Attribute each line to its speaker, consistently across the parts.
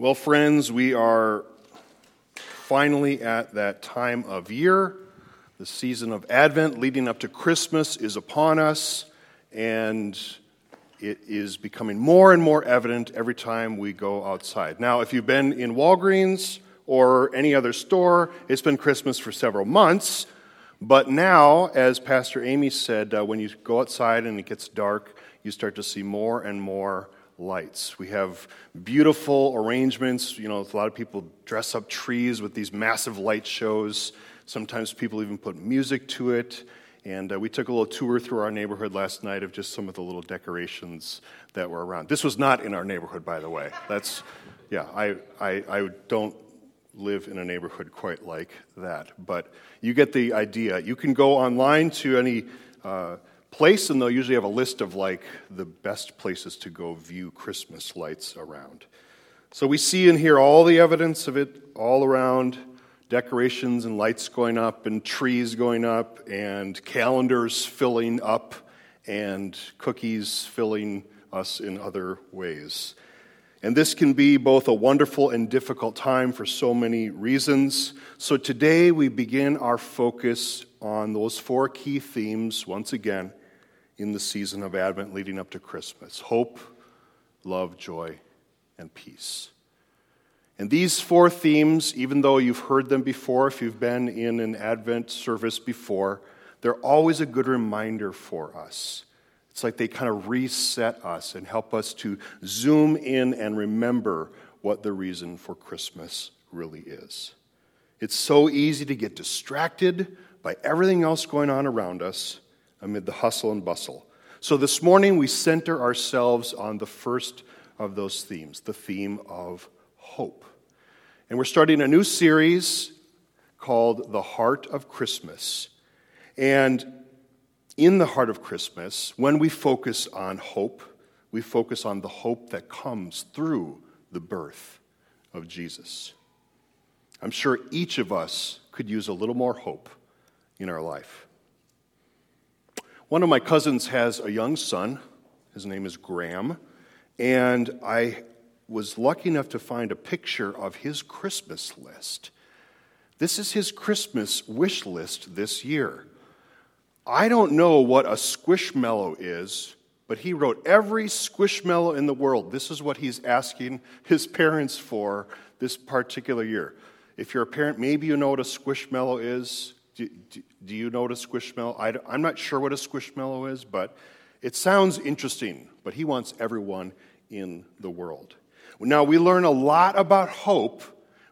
Speaker 1: Well, friends, we are finally at that time of year. The season of Advent leading up to Christmas is upon us, and it is becoming more and more evident every time we go outside. Now, if you've been in Walgreens or any other store, it's been Christmas for several months. But now, as Pastor Amy said, uh, when you go outside and it gets dark, you start to see more and more lights. We have beautiful arrangements. You know, a lot of people dress up trees with these massive light shows. Sometimes people even put music to it. And uh, we took a little tour through our neighborhood last night of just some of the little decorations that were around. This was not in our neighborhood, by the way. That's, yeah, I, I, I don't live in a neighborhood quite like that. But you get the idea. You can go online to any uh, place, and they'll usually have a list of like the best places to go view Christmas lights around. So we see and hear all the evidence of it all around decorations and lights going up, and trees going up, and calendars filling up, and cookies filling us in other ways. And this can be both a wonderful and difficult time for so many reasons. So today we begin our focus on those four key themes once again in the season of Advent leading up to Christmas hope, love, joy, and peace. And these four themes, even though you've heard them before, if you've been in an Advent service before, they're always a good reminder for us. It's like they kind of reset us and help us to zoom in and remember what the reason for Christmas really is. It's so easy to get distracted by everything else going on around us amid the hustle and bustle. So this morning we center ourselves on the first of those themes, the theme of hope. And we're starting a new series called The Heart of Christmas. And in the heart of Christmas, when we focus on hope, we focus on the hope that comes through the birth of Jesus. I'm sure each of us could use a little more hope in our life. One of my cousins has a young son. His name is Graham. And I was lucky enough to find a picture of his Christmas list. This is his Christmas wish list this year. I don't know what a squishmallow is, but he wrote every squishmallow in the world. This is what he's asking his parents for this particular year. If you're a parent, maybe you know what a squishmallow is. Do, do, do you know what a squishmallow? I, I'm not sure what a squishmallow is, but it sounds interesting. But he wants everyone in the world. Now, we learn a lot about hope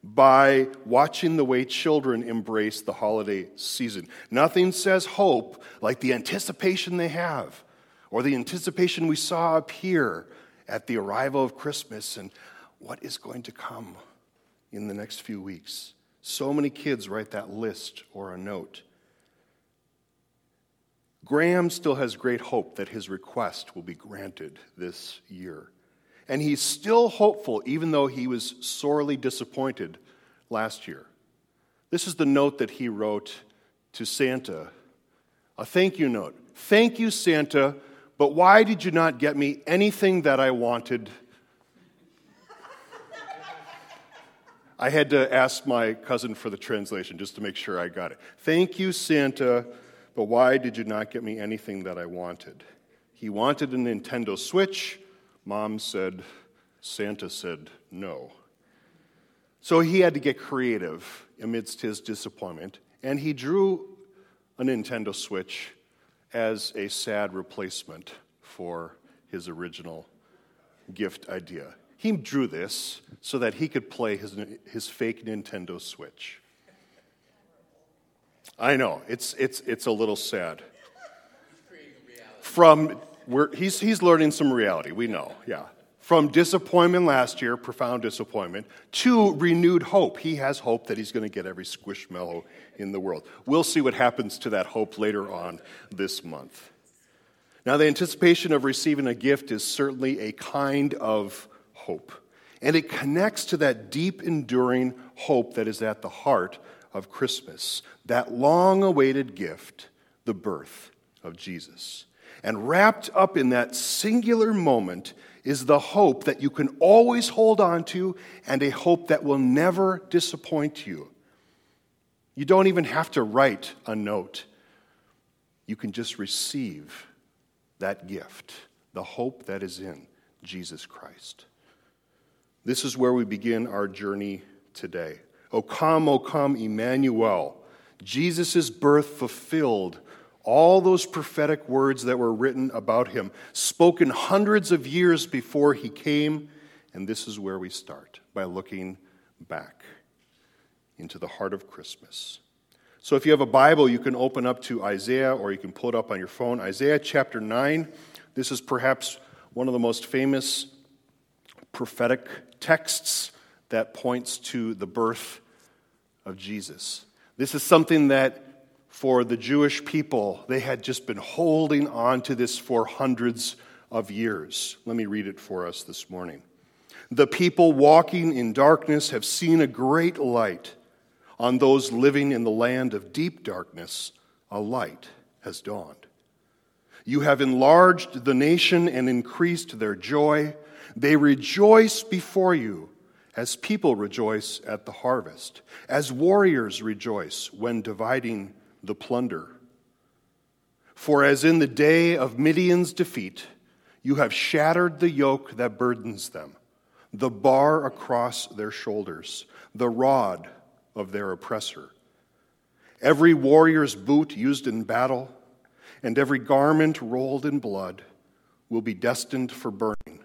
Speaker 1: by watching the way children embrace the holiday season. Nothing says hope like the anticipation they have, or the anticipation we saw up here at the arrival of Christmas and what is going to come in the next few weeks. So many kids write that list or a note. Graham still has great hope that his request will be granted this year. And he's still hopeful, even though he was sorely disappointed last year. This is the note that he wrote to Santa a thank you note. Thank you, Santa, but why did you not get me anything that I wanted I had to ask my cousin for the translation just to make sure I got it. Thank you, Santa, but why did you not get me anything that I wanted? He wanted a Nintendo Switch. Mom said, Santa said no. So he had to get creative amidst his disappointment, and he drew a Nintendo Switch as a sad replacement for his original gift idea. He drew this so that he could play his, his fake Nintendo Switch. I know, it's, it's, it's a little sad. From, we're, he's, he's learning some reality, we know, yeah. From disappointment last year, profound disappointment, to renewed hope. He has hope that he's going to get every squishmallow in the world. We'll see what happens to that hope later on this month. Now, the anticipation of receiving a gift is certainly a kind of hope. And it connects to that deep, enduring hope that is at the heart of Christmas that long awaited gift, the birth of Jesus. And wrapped up in that singular moment is the hope that you can always hold on to and a hope that will never disappoint you. You don't even have to write a note, you can just receive that gift, the hope that is in Jesus Christ. This is where we begin our journey today. O come, O come, Emmanuel. Jesus' birth fulfilled all those prophetic words that were written about him, spoken hundreds of years before he came. And this is where we start by looking back into the heart of Christmas. So if you have a Bible, you can open up to Isaiah or you can pull it up on your phone. Isaiah chapter 9. This is perhaps one of the most famous prophetic texts that points to the birth of Jesus. This is something that for the Jewish people, they had just been holding on to this for hundreds of years. Let me read it for us this morning. The people walking in darkness have seen a great light. On those living in the land of deep darkness, a light has dawned. You have enlarged the nation and increased their joy. They rejoice before you as people rejoice at the harvest, as warriors rejoice when dividing the plunder. For as in the day of Midian's defeat, you have shattered the yoke that burdens them, the bar across their shoulders, the rod of their oppressor. Every warrior's boot used in battle, and every garment rolled in blood will be destined for burning,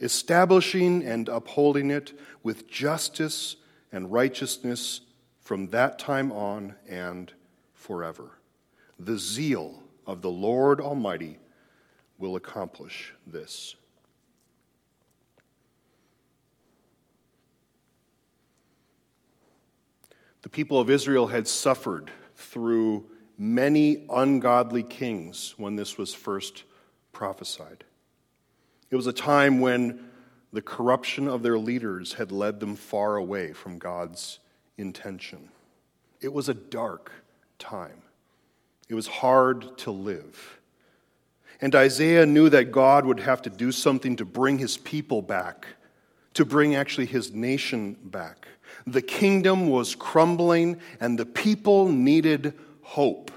Speaker 1: establishing and upholding it with justice and righteousness from that time on and forever. The zeal of the Lord Almighty will accomplish this. The people of Israel had suffered through many ungodly kings when this was first prophesied. It was a time when the corruption of their leaders had led them far away from God's intention. It was a dark time. It was hard to live. And Isaiah knew that God would have to do something to bring his people back, to bring actually his nation back. The kingdom was crumbling, and the people needed hope.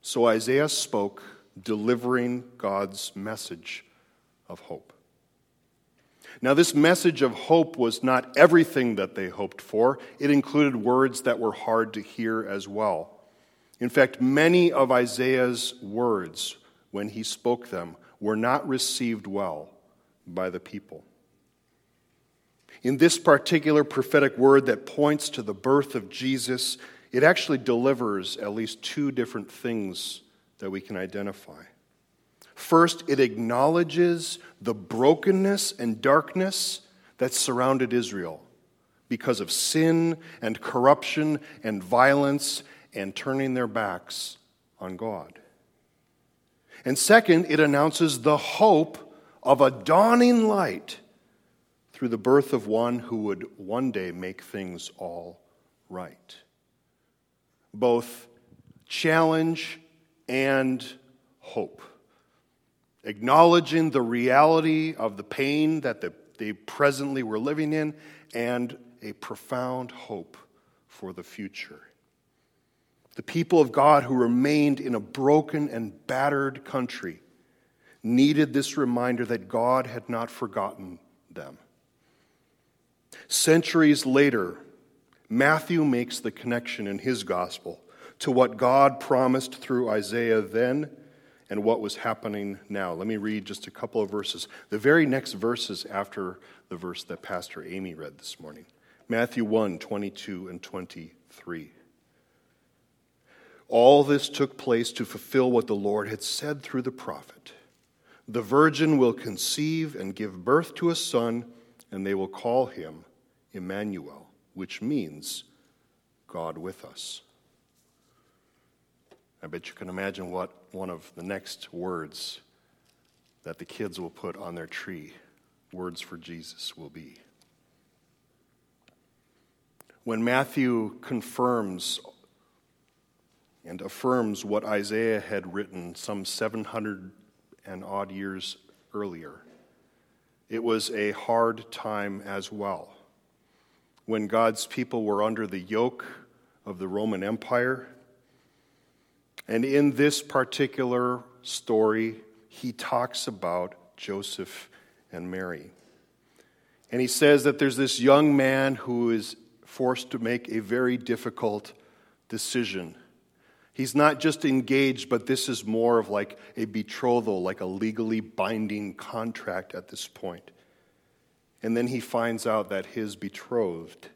Speaker 1: So Isaiah spoke, delivering God's message of hope. Now, this message of hope was not everything that they hoped for, it included words that were hard to hear as well. In fact, many of Isaiah's words, when he spoke them, were not received well by the people. In this particular prophetic word that points to the birth of Jesus, it actually delivers at least two different things that we can identify. First, it acknowledges the brokenness and darkness that surrounded Israel because of sin and corruption and violence and turning their backs on God. And second, it announces the hope of a dawning light through the birth of one who would one day make things all right. Both challenge and hope acknowledging the reality of the pain that the, they presently were living in and a profound hope for the future. The people of God who remained in a broken and battered country needed this reminder that God had not forgotten them. Centuries later, Matthew makes the connection in his gospel to what God promised through Isaiah then and what was happening now. Let me read just a couple of verses. The very next verses after the verse that Pastor Amy read this morning Matthew 1 22 and 23. All this took place to fulfill what the Lord had said through the prophet. The virgin will conceive and give birth to a son, and they will call him Emmanuel, which means God with us. I bet you can imagine what one of the next words that the kids will put on their tree, words for Jesus, will be. When Matthew confirms and affirms what Isaiah had written some 700 and odd years earlier, it was a hard time as well. When God's people were under the yoke of the Roman Empire, and in this particular story, he talks about Joseph and Mary. And he says that there's this young man who is forced to make a very difficult decision. He's not just engaged, but this is more of like a betrothal, like a legally binding contract at this point. And then he finds out that his betrothed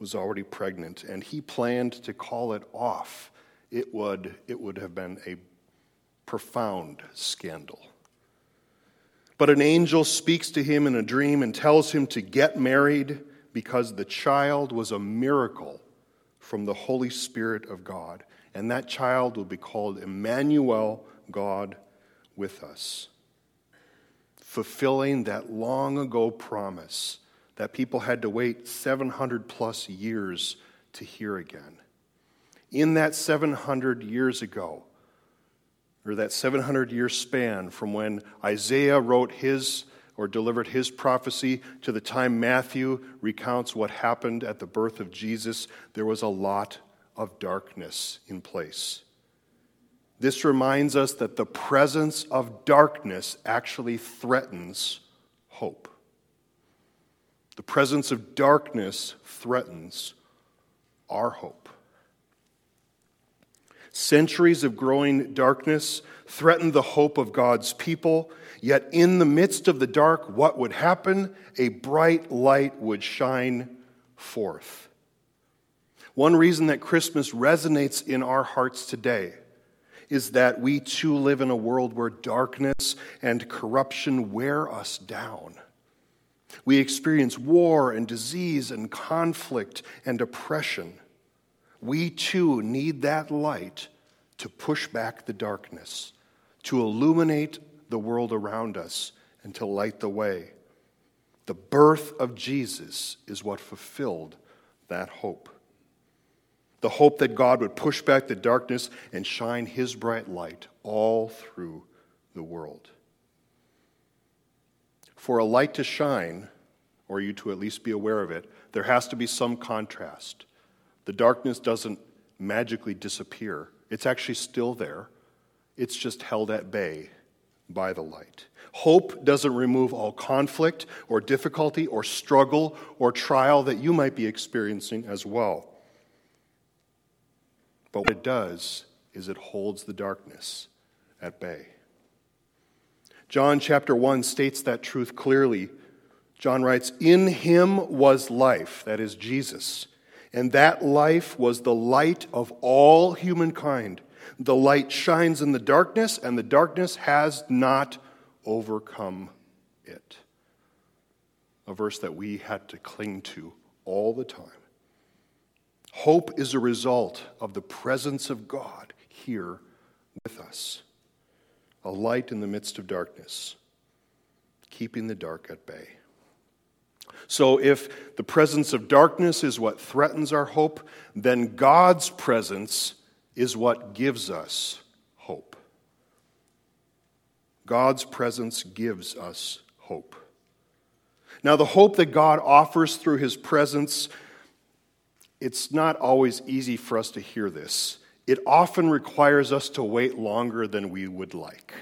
Speaker 1: was already pregnant, and he planned to call it off it would, it would have been a profound scandal. But an angel speaks to him in a dream and tells him to get married because the child was a miracle from the Holy Spirit of God. And that child will be called Emmanuel, God with us. Fulfilling that long ago promise that people had to wait 700 plus years to hear again in that 700 years ago, or that 700 year span from when Isaiah wrote his or delivered his prophecy to the time Matthew recounts what happened at the birth of Jesus, there was a lot of darkness in place. This reminds us that the presence of darkness actually threatens hope. The presence of darkness threatens our hope. Centuries of growing darkness threatened the hope of God's people. Yet, in the midst of the dark, what would happen? A bright light would shine forth. One reason that Christmas resonates in our hearts today is that we too live in a world where darkness and corruption wear us down. We experience war and disease and conflict and oppression we too need that light to push back the darkness, to illuminate the world around us, and to light the way. The birth of Jesus is what fulfilled that hope. The hope that God would push back the darkness and shine his bright light all through the world. For a light to shine, or you to at least be aware of it, there has to be some contrast. The darkness doesn't magically disappear, it's actually still there. It's just held at bay by the light. Hope doesn't remove all conflict or difficulty or struggle or trial that you might be experiencing as well. But what it does is it holds the darkness at bay. John chapter 1 states that truth clearly. John writes, In him was life, that is Jesus and that life was the light of all humankind. The light shines in the darkness, and the darkness has not overcome it. A verse that we had to cling to all the time. Hope is a result of the presence of God here with us, a light in the midst of darkness, keeping the dark at bay. So, if the presence of darkness is what threatens our hope, then God's presence is what gives us hope. God's presence gives us hope. Now, the hope that God offers through his presence, it's not always easy for us to hear this. It often requires us to wait longer than we would like.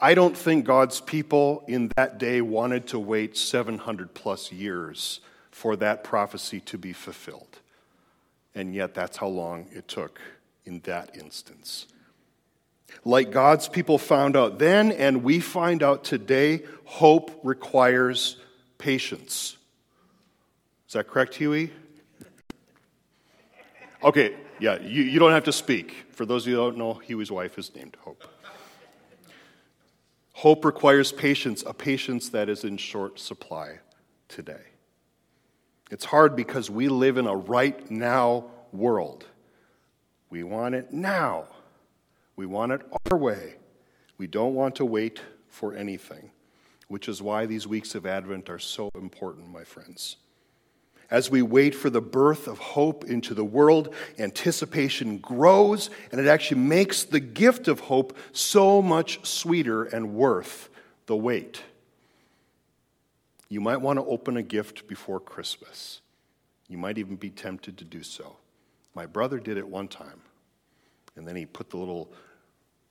Speaker 1: I don't think God's people in that day wanted to wait 700 plus years for that prophecy to be fulfilled. And yet, that's how long it took in that instance. Like God's people found out then, and we find out today, hope requires patience. Is that correct, Huey? Okay, yeah, you, you don't have to speak. For those of you who don't know, Huey's wife is named Hope. Hope requires patience, a patience that is in short supply today. It's hard because we live in a right now world. We want it now. We want it our way. We don't want to wait for anything, which is why these weeks of Advent are so important, my friends. As we wait for the birth of hope into the world, anticipation grows, and it actually makes the gift of hope so much sweeter and worth the wait. You might want to open a gift before Christmas. You might even be tempted to do so. My brother did it one time, and then he put the little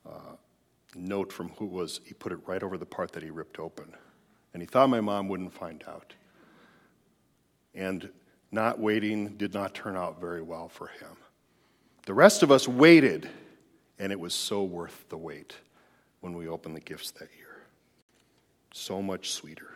Speaker 1: uh, note from who it was, he put it right over the part that he ripped open. And he thought my mom wouldn't find out. And not waiting did not turn out very well for him. The rest of us waited, and it was so worth the wait when we opened the gifts that year. So much sweeter.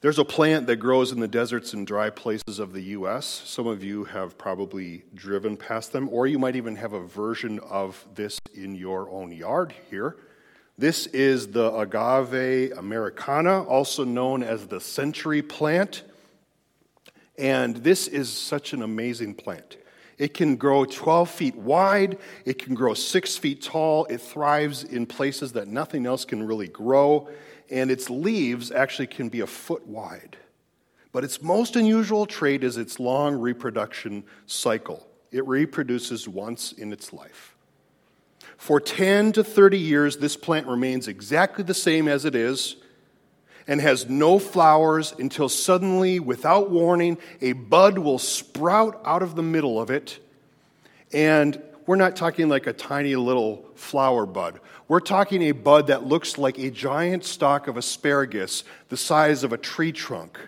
Speaker 1: There's a plant that grows in the deserts and dry places of the U.S. Some of you have probably driven past them, or you might even have a version of this in your own yard here. This is the agave americana, also known as the century plant. And this is such an amazing plant. It can grow 12 feet wide, it can grow six feet tall, it thrives in places that nothing else can really grow and its leaves actually can be a foot wide. But its most unusual trait is its long reproduction cycle. It reproduces once in its life. For 10 to 30 years, this plant remains exactly the same as it is and has no flowers until suddenly, without warning, a bud will sprout out of the middle of it. And we're not talking like a tiny little flower bud. We're talking a bud that looks like a giant stalk of asparagus the size of a tree trunk.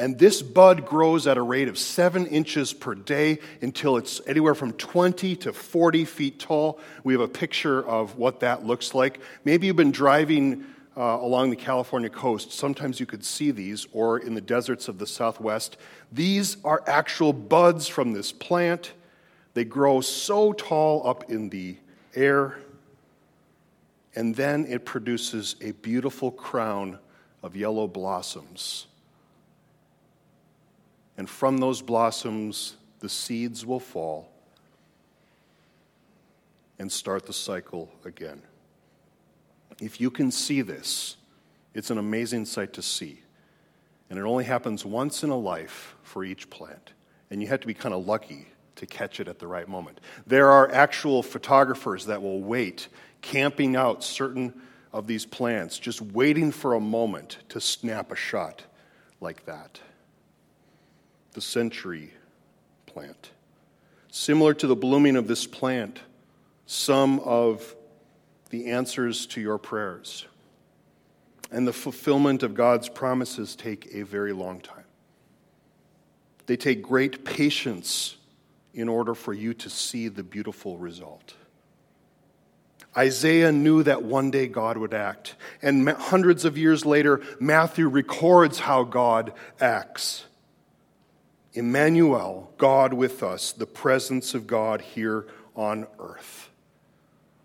Speaker 1: And this bud grows at a rate of seven inches per day until it's anywhere from 20 to 40 feet tall. We have a picture of what that looks like. Maybe you've been driving uh, along the California coast. Sometimes you could see these, or in the deserts of the southwest. These are actual buds from this plant. They grow so tall up in the air and then it produces a beautiful crown of yellow blossoms. And from those blossoms, the seeds will fall and start the cycle again. If you can see this, it's an amazing sight to see. And it only happens once in a life for each plant. And you have to be kind of lucky to catch it at the right moment. There are actual photographers that will wait camping out certain of these plants, just waiting for a moment to snap a shot like that. The century plant. Similar to the blooming of this plant, some of the answers to your prayers and the fulfillment of God's promises take a very long time. They take great patience in order for you to see the beautiful result. Isaiah knew that one day God would act. And hundreds of years later, Matthew records how God acts. Emmanuel, God with us, the presence of God here on earth.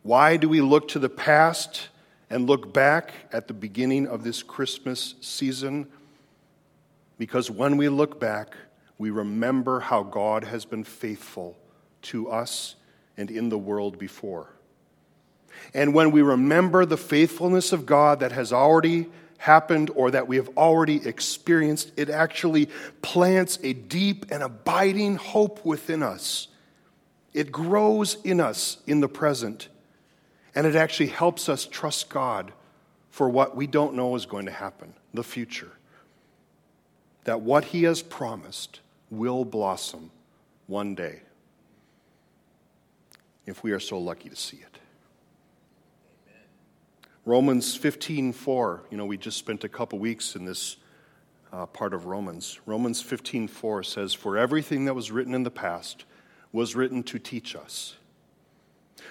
Speaker 1: Why do we look to the past and look back at the beginning of this Christmas season? Because when we look back, we remember how God has been faithful to us and in the world before. And when we remember the faithfulness of God that has already happened or that we have already experienced, it actually plants a deep and abiding hope within us. It grows in us in the present, and it actually helps us trust God for what we don't know is going to happen, the future. That what He has promised will blossom one day if we are so lucky to see it. Romans 15:4, you know, we just spent a couple weeks in this uh, part of Romans. Romans 15:4 says, "For everything that was written in the past was written to teach us."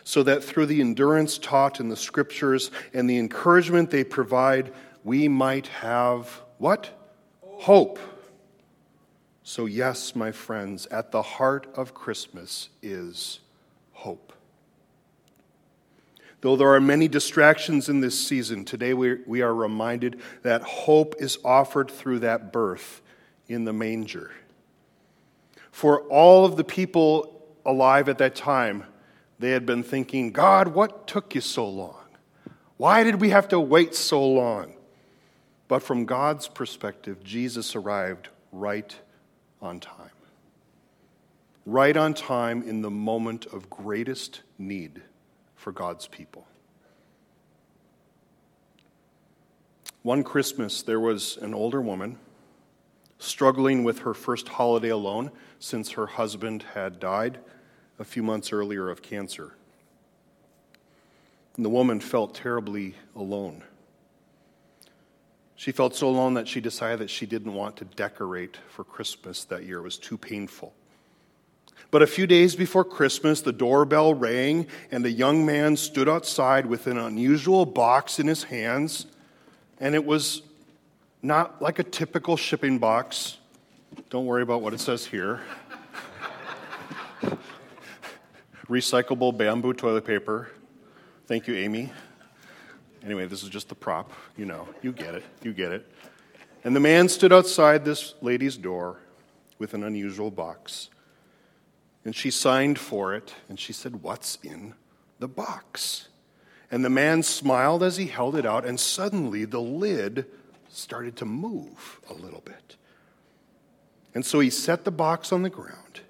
Speaker 1: So that through the endurance taught in the scriptures and the encouragement they provide, we might have what? Hope. So, yes, my friends, at the heart of Christmas is hope. Though there are many distractions in this season, today we, we are reminded that hope is offered through that birth in the manger. For all of the people alive at that time, they had been thinking, God, what took you so long? Why did we have to wait so long? But from God's perspective, Jesus arrived right on time. Right on time in the moment of greatest need for God's people. One Christmas, there was an older woman struggling with her first holiday alone since her husband had died a few months earlier of cancer. And the woman felt terribly alone. She felt so alone that she decided that she didn't want to decorate for Christmas that year. It was too painful. But a few days before Christmas, the doorbell rang, and a young man stood outside with an unusual box in his hands. And it was not like a typical shipping box. Don't worry about what it says here. Recyclable bamboo toilet paper. Thank you, Amy. Anyway, this is just the prop. You know, you get it. You get it. And the man stood outside this lady's door with an unusual box. And she signed for it, and she said, What's in the box? And the man smiled as he held it out, and suddenly the lid started to move a little bit. And so he set the box on the ground,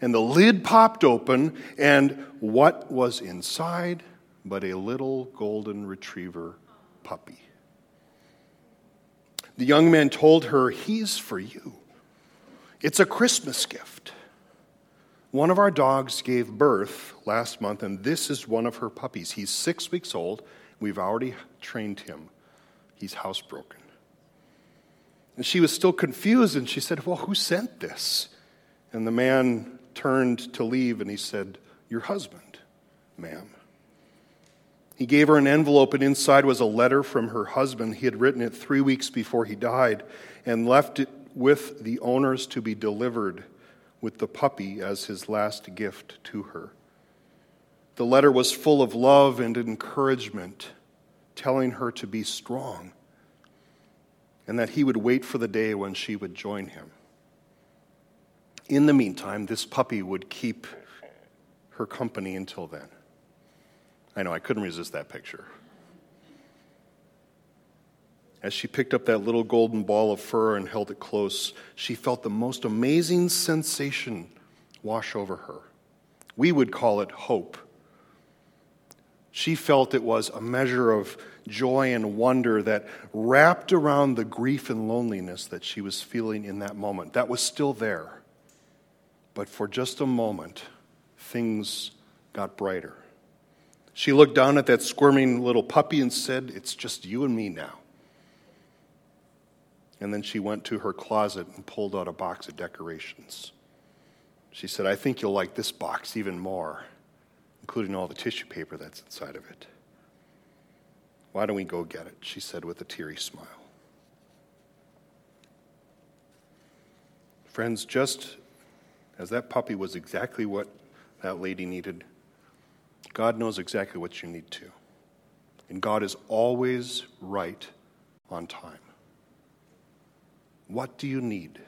Speaker 1: and the lid popped open, and what was inside but a little golden retriever puppy? The young man told her, He's for you. It's a Christmas gift. One of our dogs gave birth last month, and this is one of her puppies. He's six weeks old. We've already trained him. He's housebroken. And she was still confused, and she said, Well, who sent this? And the man turned to leave, and he said, Your husband, ma'am. He gave her an envelope, and inside was a letter from her husband. He had written it three weeks before he died and left it with the owners to be delivered with the puppy as his last gift to her. The letter was full of love and encouragement, telling her to be strong and that he would wait for the day when she would join him. In the meantime, this puppy would keep her company until then. I know, I couldn't resist that picture. As she picked up that little golden ball of fur and held it close, she felt the most amazing sensation wash over her. We would call it hope. She felt it was a measure of joy and wonder that wrapped around the grief and loneliness that she was feeling in that moment. That was still there. But for just a moment, things got brighter. She looked down at that squirming little puppy and said, It's just you and me now. And then she went to her closet and pulled out a box of decorations. She said, I think you'll like this box even more, including all the tissue paper that's inside of it. Why don't we go get it? She said with a teary smile. Friends, just as that puppy was exactly what that lady needed, God knows exactly what you need too. And God is always right on time. What do you need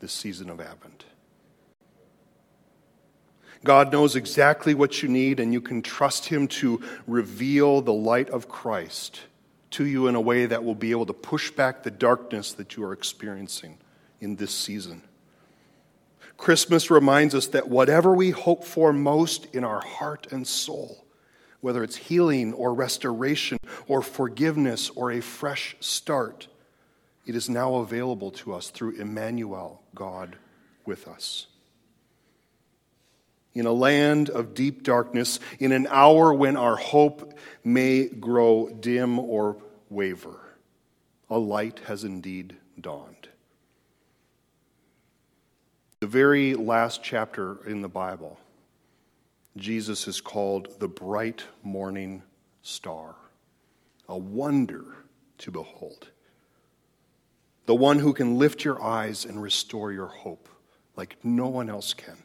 Speaker 1: this season of Advent? God knows exactly what you need, and you can trust Him to reveal the light of Christ to you in a way that will be able to push back the darkness that you are experiencing in this season. Christmas reminds us that whatever we hope for most in our heart and soul, whether it's healing or restoration or forgiveness or a fresh start, it is now available to us through Emmanuel, God with us. In a land of deep darkness, in an hour when our hope may grow dim or waver, a light has indeed dawned. The very last chapter in the Bible, Jesus is called the bright morning star, a wonder to behold the one who can lift your eyes and restore your hope like no one else can.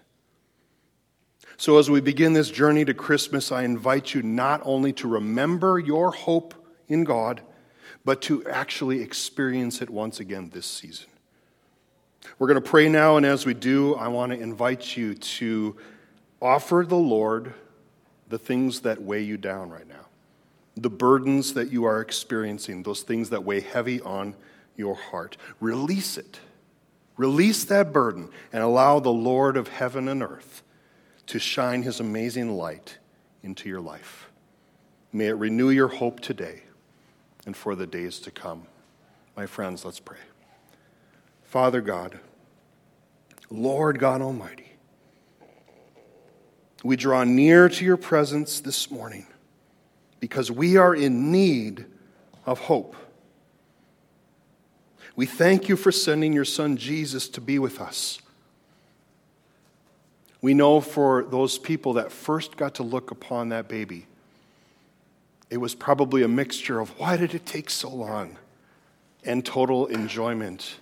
Speaker 1: So, as we begin this journey to Christmas, I invite you not only to remember your hope in God, but to actually experience it once again this season. We're going to pray now, and as we do, I want to invite you to offer the Lord the things that weigh you down right now, the burdens that you are experiencing, those things that weigh heavy on your heart. Release it. Release that burden and allow the Lord of heaven and earth to shine his amazing light into your life. May it renew your hope today and for the days to come. My friends, let's pray. Father God, Lord God Almighty, we draw near to your presence this morning because we are in need of hope. We thank you for sending your son Jesus to be with us we know for those people that first got to look upon that baby, it was probably a mixture of why did it take so long and total enjoyment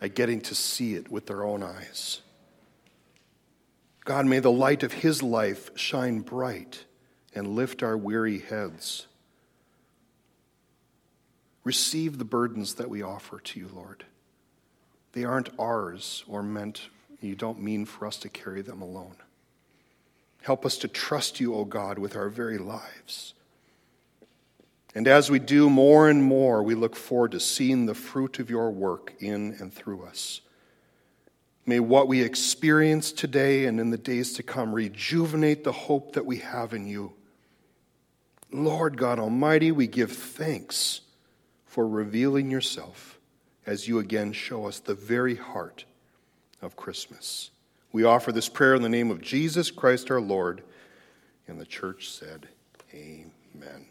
Speaker 1: at getting to see it with their own eyes. God, may the light of His life shine bright and lift our weary heads. Receive the burdens that we offer to you, Lord. They aren't ours or meant you don't mean for us to carry them alone. Help us to trust you, O God, with our very lives. And as we do more and more, we look forward to seeing the fruit of your work in and through us. May what we experience today and in the days to come rejuvenate the hope that we have in you. Lord God Almighty, we give thanks for revealing yourself as you again show us the very heart of Christmas. We offer this prayer in the name of Jesus Christ our Lord. And the church said, Amen.